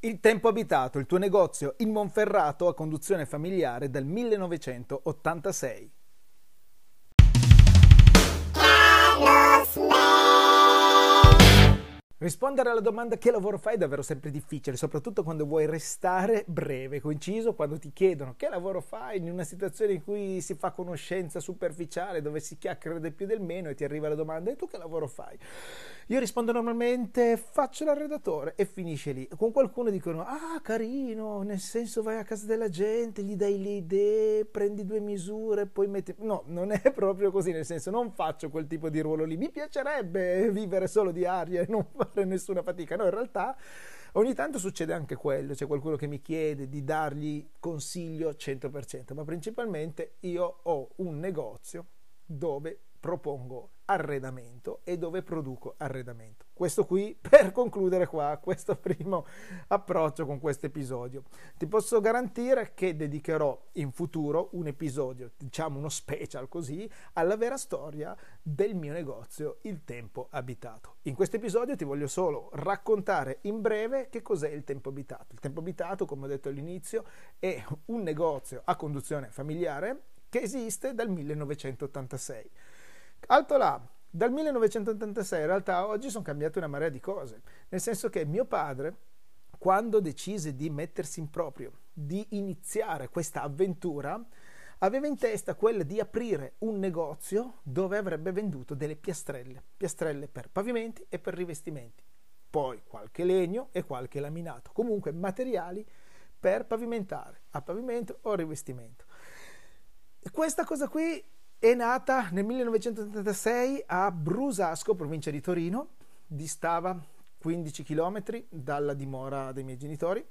Il Tempo Abitato, il tuo negozio in Monferrato a conduzione familiare dal 1986. Rispondere alla domanda che lavoro fai è davvero sempre difficile, soprattutto quando vuoi restare breve, coinciso, quando ti chiedono che lavoro fai in una situazione in cui si fa conoscenza superficiale, dove si chiacchiera del più del meno e ti arriva la domanda e tu che lavoro fai? Io rispondo normalmente faccio l'arredatore e finisce lì. Con qualcuno dicono ah carino, nel senso vai a casa della gente, gli dai le idee, prendi due misure, poi metti... No, non è proprio così, nel senso non faccio quel tipo di ruolo lì. Mi piacerebbe vivere solo di aria e non fare nessuna fatica. No, in realtà ogni tanto succede anche quello, c'è qualcuno che mi chiede di dargli consiglio 100%, ma principalmente io ho un negozio dove propongo arredamento e dove produco arredamento. Questo qui per concludere qua questo primo approccio con questo episodio. Ti posso garantire che dedicherò in futuro un episodio, diciamo uno special così, alla vera storia del mio negozio, il tempo abitato. In questo episodio ti voglio solo raccontare in breve che cos'è il tempo abitato. Il tempo abitato, come ho detto all'inizio, è un negozio a conduzione familiare che esiste dal 1986 Alto là, dal 1986 in realtà oggi sono cambiate una marea di cose, nel senso che mio padre, quando decise di mettersi in proprio, di iniziare questa avventura, aveva in testa quella di aprire un negozio dove avrebbe venduto delle piastrelle, piastrelle per pavimenti e per rivestimenti, poi qualche legno e qualche laminato, comunque materiali per pavimentare, a pavimento o rivestimento. Questa cosa qui è nata nel 1986 a Brusasco, provincia di Torino, distava 15 km dalla dimora dei miei genitori.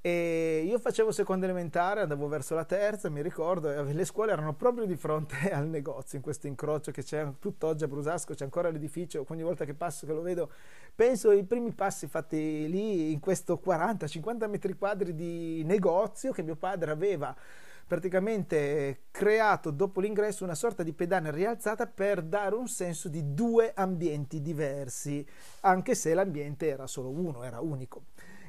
E io facevo seconda elementare, andavo verso la terza, mi ricordo, e le scuole erano proprio di fronte al negozio, in questo incrocio che c'è tutt'oggi a Brusasco, c'è ancora l'edificio, ogni volta che passo, che lo vedo, penso ai primi passi fatti lì in questo 40-50 metri quadri di negozio che mio padre aveva praticamente creato dopo l'ingresso una sorta di pedana rialzata per dare un senso di due ambienti diversi, anche se l'ambiente era solo uno, era unico.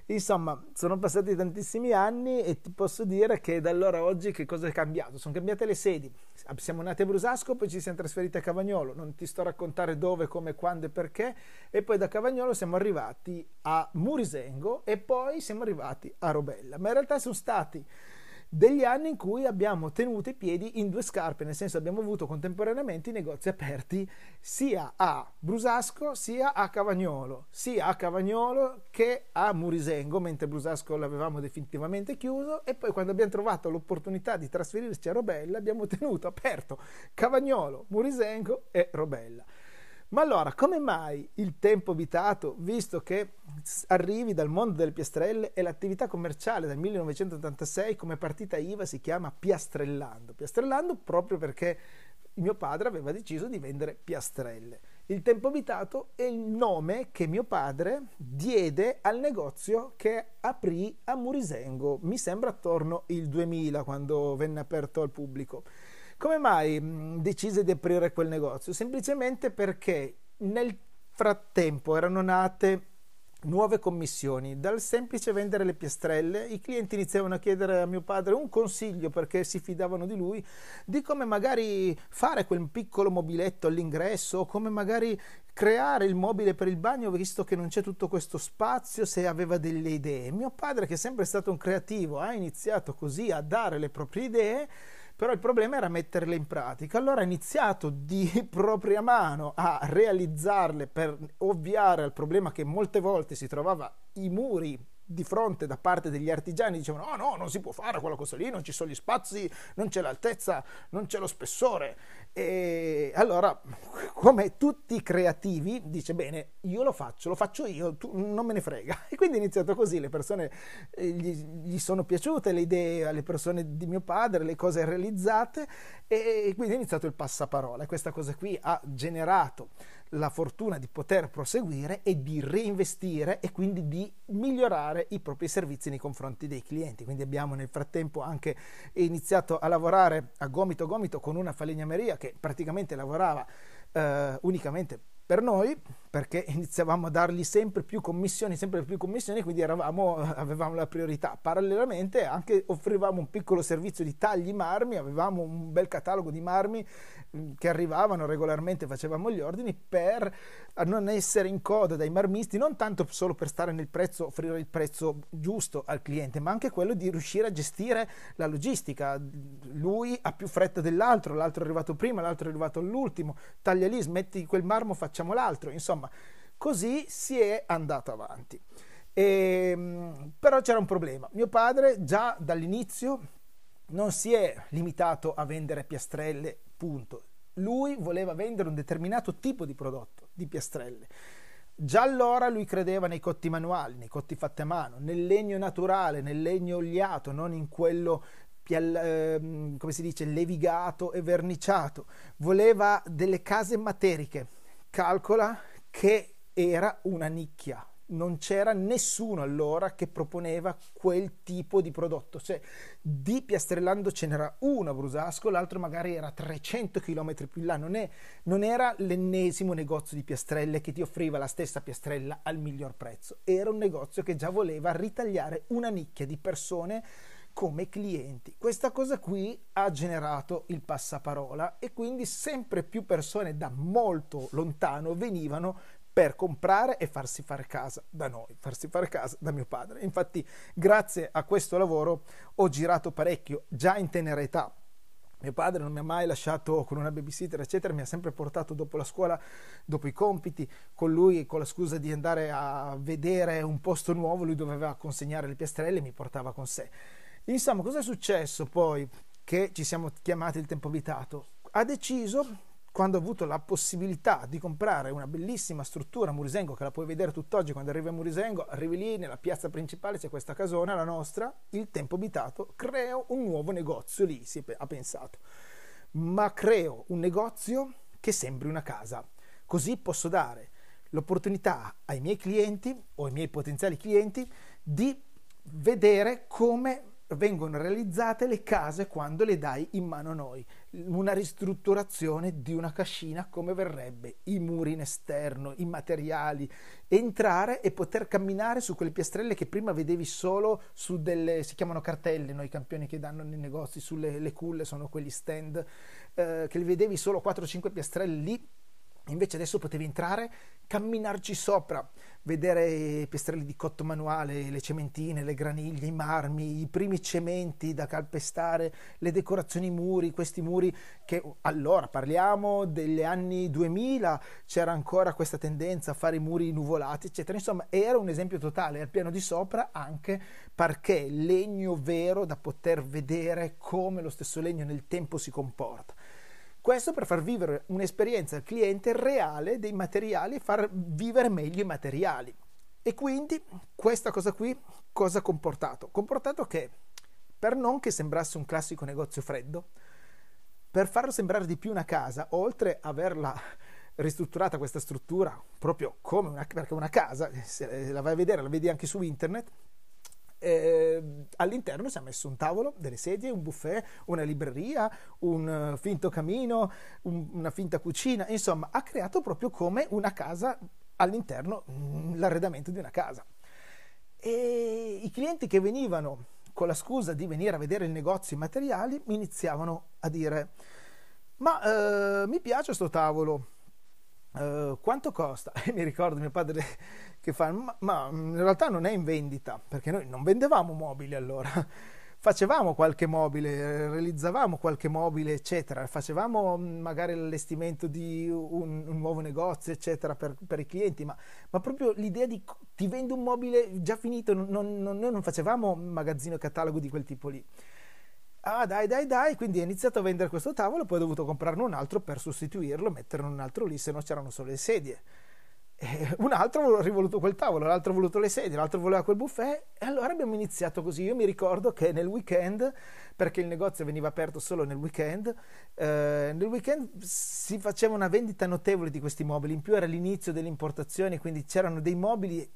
Insomma, sono passati tantissimi anni e ti posso dire che da allora a oggi che cosa è cambiato? Sono cambiate le sedi. Siamo nati a Brusasco, poi ci siamo trasferiti a Cavagnolo. Non ti sto a raccontare dove, come, quando e perché. E poi da Cavagnolo siamo arrivati a Murisengo e poi siamo arrivati a Robella. Ma in realtà sono stati degli anni in cui abbiamo tenuto i piedi in due scarpe, nel senso abbiamo avuto contemporaneamente i negozi aperti sia a Brusasco sia a Cavagnolo, sia a Cavagnolo che a Murisengo, mentre Brusasco l'avevamo definitivamente chiuso e poi quando abbiamo trovato l'opportunità di trasferirci a Robella abbiamo tenuto aperto Cavagnolo, Murisengo e Robella. Ma allora, come mai il tempo abitato, visto che arrivi dal mondo delle piastrelle e l'attività commerciale dal 1986 come partita IVA si chiama Piastrellando? Piastrellando proprio perché mio padre aveva deciso di vendere piastrelle. Il tempo abitato è il nome che mio padre diede al negozio che aprì a Murisengo, mi sembra attorno il 2000 quando venne aperto al pubblico. Come mai mh, decise di aprire quel negozio? Semplicemente perché nel frattempo erano nate nuove commissioni. Dal semplice vendere le piastrelle, i clienti iniziavano a chiedere a mio padre un consiglio perché si fidavano di lui, di come magari fare quel piccolo mobiletto all'ingresso, o come magari creare il mobile per il bagno visto che non c'è tutto questo spazio, se aveva delle idee. Mio padre, che è sempre stato un creativo, ha iniziato così a dare le proprie idee però il problema era metterle in pratica. Allora ha iniziato di propria mano a realizzarle per ovviare al problema che molte volte si trovava i muri di fronte da parte degli artigiani dicevano oh no non si può fare quella cosa lì non ci sono gli spazi non c'è l'altezza non c'è lo spessore. E allora come tutti i creativi dice bene io lo faccio lo faccio io tu, non me ne frega. E quindi è iniziato così le persone eh, gli, gli, sono piaciute le idee alle persone di mio padre le cose realizzate e quindi è iniziato il passaparola. E questa cosa qui ha generato la fortuna di poter proseguire e di reinvestire e quindi di migliorare i propri servizi nei confronti dei clienti. Quindi abbiamo nel frattempo anche iniziato a lavorare a gomito a gomito con una falegnameria che praticamente lavorava eh, unicamente per noi perché iniziavamo a dargli sempre più commissioni, sempre più commissioni, quindi eravamo, avevamo la priorità. Parallelamente anche offrivamo un piccolo servizio di tagli marmi, avevamo un bel catalogo di marmi mm, che arrivavano regolarmente, facevamo gli ordini per non essere in coda dai marmisti, non tanto solo per stare nel prezzo, offrire il prezzo giusto al cliente, ma anche quello di riuscire a gestire la logistica. Lui ha più fretta dell'altro, l'altro è arrivato prima, l'altro è arrivato all'ultimo, taglia lì, smetti quel marmo, facciamo l'altro, insomma insomma, così si è andato avanti. E, ehm, però c'era un problema. Mio padre già dall'inizio non si è limitato a vendere piastrelle, punto. Lui voleva vendere un determinato tipo di prodotto, di piastrelle. Già allora lui credeva nei cotti manuali, nei cotti fatti a mano, nel legno naturale, nel legno oliato, non in quello ehm, come si dice, levigato e verniciato. Voleva delle case materiche. Calcola che era una nicchia. Non c'era nessuno allora che proponeva quel tipo di prodotto. Cioè, di Piastrellando ce n'era uno a Brusasco, l'altro magari era 300 km più in là. Non, è, non era l'ennesimo negozio di piastrelle che ti offriva la stessa piastrella al miglior prezzo. Era un negozio che già voleva ritagliare una nicchia di persone come clienti. Questa cosa qui ha generato il passaparola e quindi sempre più persone da molto lontano venivano per comprare e farsi fare casa da noi, farsi fare casa da mio padre. Infatti, grazie a questo lavoro ho girato parecchio già in tenera età. Mio padre non mi ha mai lasciato con una babysitter, eccetera, mi ha sempre portato dopo la scuola, dopo i compiti, con lui con la scusa di andare a vedere un posto nuovo, lui doveva consegnare le piastrelle e mi portava con sé. Insomma, cosa è successo poi che ci siamo chiamati il tempo abitato? Ha deciso, quando ha avuto la possibilità di comprare una bellissima struttura a Murisengo, che la puoi vedere tutt'oggi quando arrivi a Murisengo, arrivi lì nella piazza principale, c'è questa casona, la nostra, il tempo abitato, creo un nuovo negozio lì, si ha pensato. Ma creo un negozio che sembri una casa. Così posso dare l'opportunità ai miei clienti o ai miei potenziali clienti di vedere come vengono realizzate le case quando le dai in mano a noi. Una ristrutturazione di una cascina come verrebbe, i muri in esterno, i materiali, entrare e poter camminare su quelle piastrelle che prima vedevi solo su delle, si chiamano cartelle, no? i campioni che danno nei negozi, sulle le culle sono quegli stand, eh, che li vedevi solo 4-5 piastrelle lì Invece adesso potevi entrare, camminarci sopra, vedere i piastrelli di cotto manuale, le cementine, le graniglie, i marmi, i primi cementi da calpestare, le decorazioni muri, questi muri che allora parliamo degli anni 2000, c'era ancora questa tendenza a fare i muri nuvolati, eccetera. Insomma, era un esempio totale. Al piano di sopra anche perché legno vero da poter vedere come lo stesso legno nel tempo si comporta. Questo per far vivere un'esperienza al cliente reale dei materiali e far vivere meglio i materiali. E quindi questa cosa qui cosa ha comportato? Comportato che per non che sembrasse un classico negozio freddo, per farlo sembrare di più una casa, oltre a averla ristrutturata questa struttura proprio come una, perché una casa, se la vai a vedere, la vedi anche su internet, eh, all'interno si è messo un tavolo, delle sedie, un buffet, una libreria, un uh, finto camino, un, una finta cucina, insomma ha creato proprio come una casa all'interno, mh, mm, l'arredamento di una casa. E i clienti che venivano con la scusa di venire a vedere il negozio i materiali mi iniziavano a dire ma eh, mi piace questo tavolo, Uh, quanto costa? E mi ricordo mio padre che fa, ma, ma, in realtà non è in vendita, perché noi non vendevamo mobili allora, facevamo qualche mobile, realizzavamo qualche mobile, eccetera, facevamo mm, magari l'allestimento di un, un nuovo negozio, eccetera, per, per i clienti, ma, ma, proprio l'idea di ti vendo un mobile già finito, non, non, noi non facevamo magazzino e catalogo di quel tipo lì. Ah, dai, dai, dai, quindi ha iniziato a vendere questo tavolo, poi ho dovuto comprarne un altro per sostituirlo, metterne un altro lì, se no c'erano solo le sedie. E un altro ha rivoluto quel tavolo, l'altro ha voluto le sedie, l'altro voleva quel buffet e allora abbiamo iniziato così. Io mi ricordo che nel weekend, perché il negozio veniva aperto solo nel weekend, eh, nel weekend si faceva una vendita notevole di questi mobili, in più era l'inizio delle importazioni, quindi c'erano dei mobili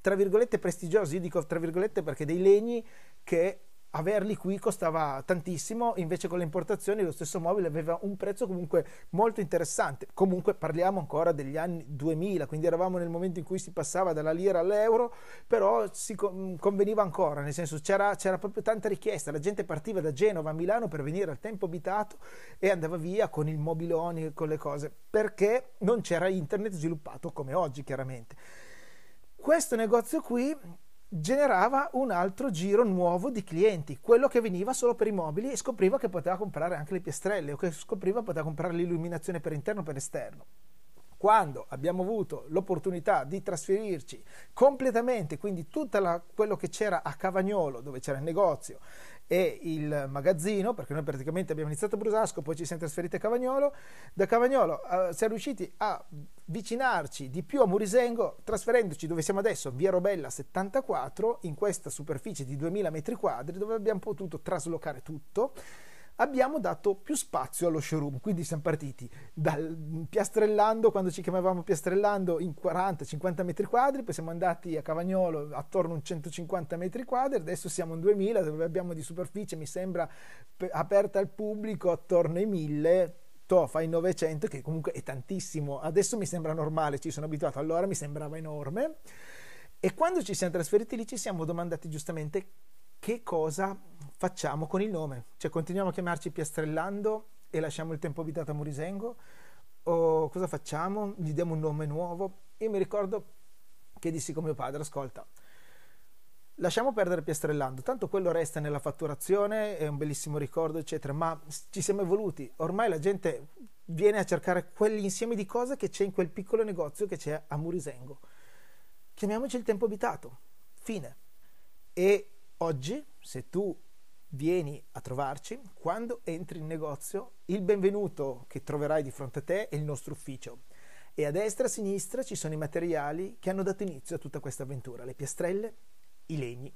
tra virgolette prestigiosi, io dico tra virgolette perché dei legni che averli qui costava tantissimo, invece con le importazioni lo stesso mobile aveva un prezzo comunque molto interessante. Comunque parliamo ancora degli anni 2000, quindi eravamo nel momento in cui si passava dalla lira all'euro, però si conveniva ancora, nel senso c'era, c'era proprio tanta richiesta, la gente partiva da Genova a Milano per venire al tempo abitato e andava via con il mobiloni, con le cose, perché non c'era internet sviluppato come oggi chiaramente. Questo negozio qui generava un altro giro nuovo di clienti, quello che veniva solo per i mobili e scopriva che poteva comprare anche le piastrelle o che scopriva che poteva comprare l'illuminazione per interno e per esterno. Quando abbiamo avuto l'opportunità di trasferirci completamente, quindi tutto quello che c'era a Cavagnolo, dove c'era il negozio, e il magazzino, perché noi praticamente abbiamo iniziato a Brusasco, poi ci siamo trasferiti a Cavagnolo, da Cavagnolo eh, siamo riusciti a avvicinarci di più a Murisengo, trasferendoci dove siamo adesso, via Robella 74, in questa superficie di 2000 metri quadri, dove abbiamo potuto traslocare tutto abbiamo dato più spazio allo showroom, quindi siamo partiti dal Piastrellando, quando ci chiamavamo Piastrellando, in 40-50 metri quadri, poi siamo andati a Cavagnolo attorno a un 150 metri quadri, adesso siamo in 2000 dove abbiamo di superficie, mi sembra aperta al pubblico attorno ai 1000, to, fai 900 che comunque è tantissimo, adesso mi sembra normale, ci sono abituato, allora mi sembrava enorme. E quando ci siamo trasferiti lì ci siamo domandati giustamente che cosa facciamo con il nome? Cioè continuiamo a chiamarci Piastrellando e lasciamo il tempo abitato a Murisengo? O cosa facciamo? Gli diamo un nome nuovo? Io mi ricordo che dissi con mio padre, ascolta, lasciamo perdere Piastrellando, tanto quello resta nella fatturazione, è un bellissimo ricordo, eccetera, ma ci siamo evoluti. Ormai la gente viene a cercare quell'insieme di cose che c'è in quel piccolo negozio che c'è a Murisengo. Chiamiamoci il tempo abitato. Fine. E oggi, se tu vieni a trovarci, quando entri in negozio, il benvenuto che troverai di fronte a te è il nostro ufficio. E a destra e a sinistra ci sono i materiali che hanno dato inizio a tutta questa avventura, le piastrelle, i legni,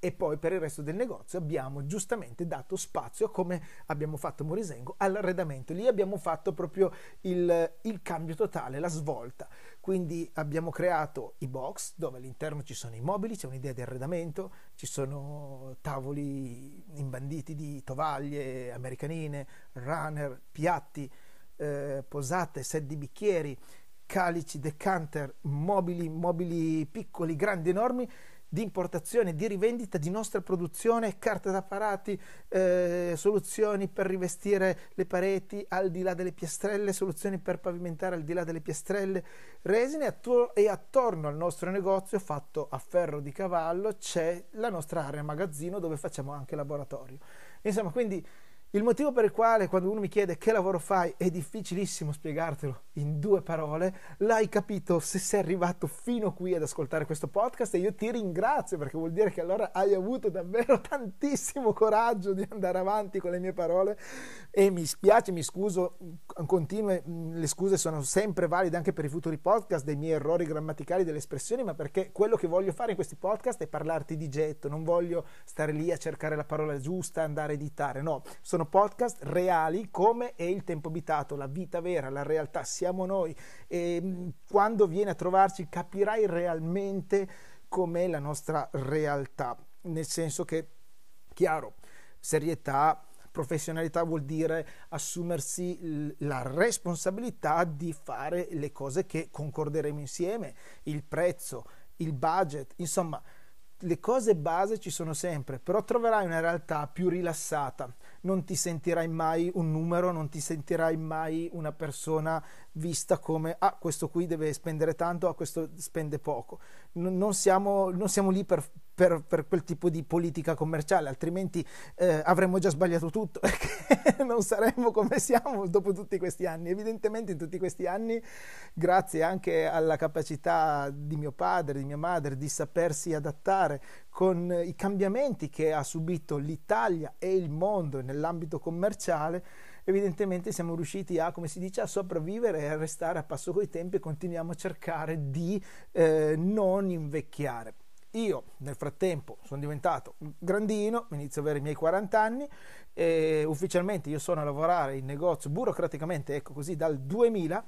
e poi per il resto del negozio abbiamo giustamente dato spazio, come abbiamo fatto a Morisengo, all'arredamento. Lì abbiamo fatto proprio il, il, cambio totale, la svolta. Quindi abbiamo creato i box dove all'interno ci sono i mobili, c'è un'idea di arredamento, ci sono tavoli imbanditi di tovaglie, americanine, runner, piatti, eh, posate, set di bicchieri, calici, decanter, mobili, mobili piccoli, grandi, enormi di importazione, di rivendita di nostra produzione, carte d'apparati, eh, soluzioni per rivestire le pareti al di là delle piastrelle, soluzioni per pavimentare al di là delle piastrelle, resine attor- e attorno al nostro negozio fatto a ferro di cavallo c'è la nostra area magazzino dove facciamo anche laboratorio. Insomma, quindi il motivo per il quale quando uno mi chiede che lavoro fai è difficilissimo spiegartelo in due parole, l'hai capito se sei arrivato fino qui ad ascoltare questo podcast e io ti ringrazio perché vuol dire che allora hai avuto davvero tantissimo coraggio di andare avanti con le mie parole e mi spiace, mi scuso, continue, le scuse sono sempre valide anche per i futuri podcast dei miei errori grammaticali delle espressioni, ma perché quello che voglio fare in questi podcast è parlarti di getto, non voglio stare lì a cercare la parola giusta, andare a editare, no, sono sono podcast reali come è il tempo abitato, la vita vera, la realtà, siamo noi. E mm, quando vieni a trovarci capirai realmente com'è la nostra realtà, nel senso che, chiaro, serietà, professionalità vuol dire assumersi la responsabilità di fare le cose che concorderemo insieme, il prezzo, il budget, insomma, le cose base ci sono sempre, però troverai una realtà più rilassata, non ti sentirai mai un numero, non ti sentirai mai una persona vista come ah questo qui deve spendere tanto, ah questo spende poco. Non siamo, non siamo lì per, per, per, quel tipo di politica commerciale, altrimenti eh, avremmo già sbagliato tutto, perché non saremmo come siamo dopo tutti questi anni. Evidentemente in tutti questi anni, grazie anche alla capacità di mio padre, di mia madre, di sapersi adattare con i cambiamenti che ha subito l'Italia e il mondo nell'ambito commerciale, evidentemente siamo riusciti a, come si dice, a sopravvivere e a restare a passo coi tempi e continuiamo a cercare di eh, non invecchiare. Io nel frattempo sono diventato grandino, inizio ad avere i miei 40 anni e ufficialmente io sono a lavorare in negozio burocraticamente, ecco così, dal 2000,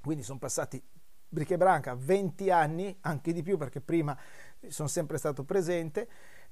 quindi sono passati Briche Branca 20 anni, anche di più perché prima sono sempre stato presente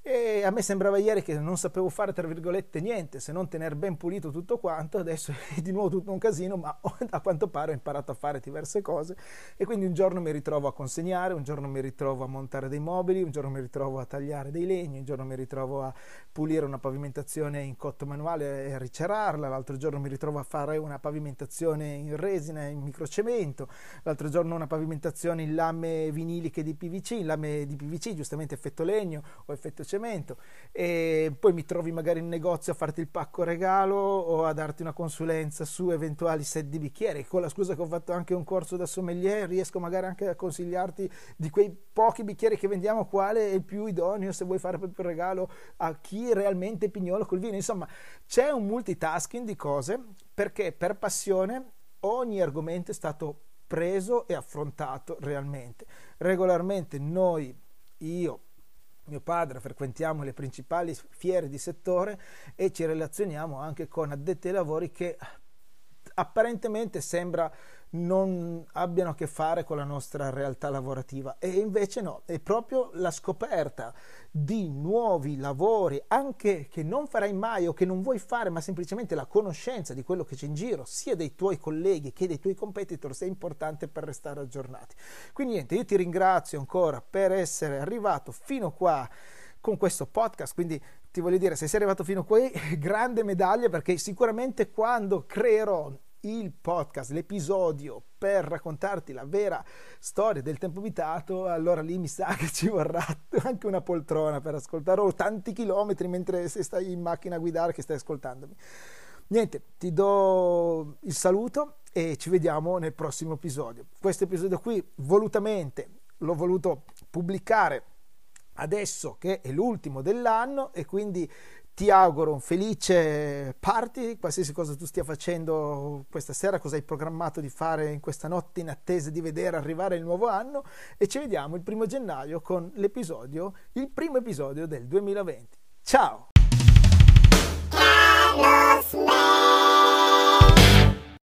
e a me sembrava ieri che non sapevo fare, tra virgolette, niente, se non tenere ben pulito tutto quanto, adesso è di nuovo tutto un casino, ma a quanto pare ho imparato a fare diverse cose. E quindi un giorno mi ritrovo a consegnare, un giorno mi ritrovo a montare dei mobili, un giorno mi ritrovo a tagliare dei legni, un giorno mi ritrovo a pulire una pavimentazione in cotto manuale e a ricerarla, l'altro giorno mi ritrovo a fare una pavimentazione in resina, in microcemento, l'altro giorno una pavimentazione in lame viniliche di PVC, in lame di PVC, giustamente effetto legno o effetto cemento, cemento e poi mi trovi magari in negozio a farti il pacco regalo o a darti una consulenza su eventuali set di bicchieri. Con la scusa che ho fatto anche un corso da sommelier, riesco magari anche a consigliarti di quei pochi bicchieri che vendiamo quale è il più idoneo se vuoi fare proprio il regalo a chi realmente pignolo col vino. Insomma, c'è un multitasking di cose perché per passione ogni argomento è stato preso e affrontato realmente. Regolarmente noi, io, mio padre frequentiamo le principali fiere di settore e ci relazioniamo anche con addetti ai lavori che apparentemente sembra non abbiano a che fare con la nostra realtà lavorativa e invece no, è proprio la scoperta di nuovi lavori anche che non farai mai o che non vuoi fare, ma semplicemente la conoscenza di quello che c'è in giro, sia dei tuoi colleghi che dei tuoi competitor, è importante per restare aggiornati. Quindi niente, io ti ringrazio ancora per essere arrivato fino qua con questo podcast, quindi ti voglio dire, se sei arrivato fino qui, grande medaglia perché sicuramente quando creerò il podcast, l'episodio per raccontarti la vera storia del tempo abitato, allora lì mi sa che ci vorrà anche una poltrona per ascoltare o tanti chilometri mentre stai in macchina a guidare che stai ascoltandomi. Niente, ti do il saluto e ci vediamo nel prossimo episodio. Questo episodio qui volutamente l'ho voluto pubblicare adesso che è l'ultimo dell'anno e quindi ti auguro un felice party, qualsiasi cosa tu stia facendo questa sera, cosa hai programmato di fare in questa notte in attesa di vedere arrivare il nuovo anno e ci vediamo il primo gennaio con l'episodio, il primo episodio del 2020. Ciao!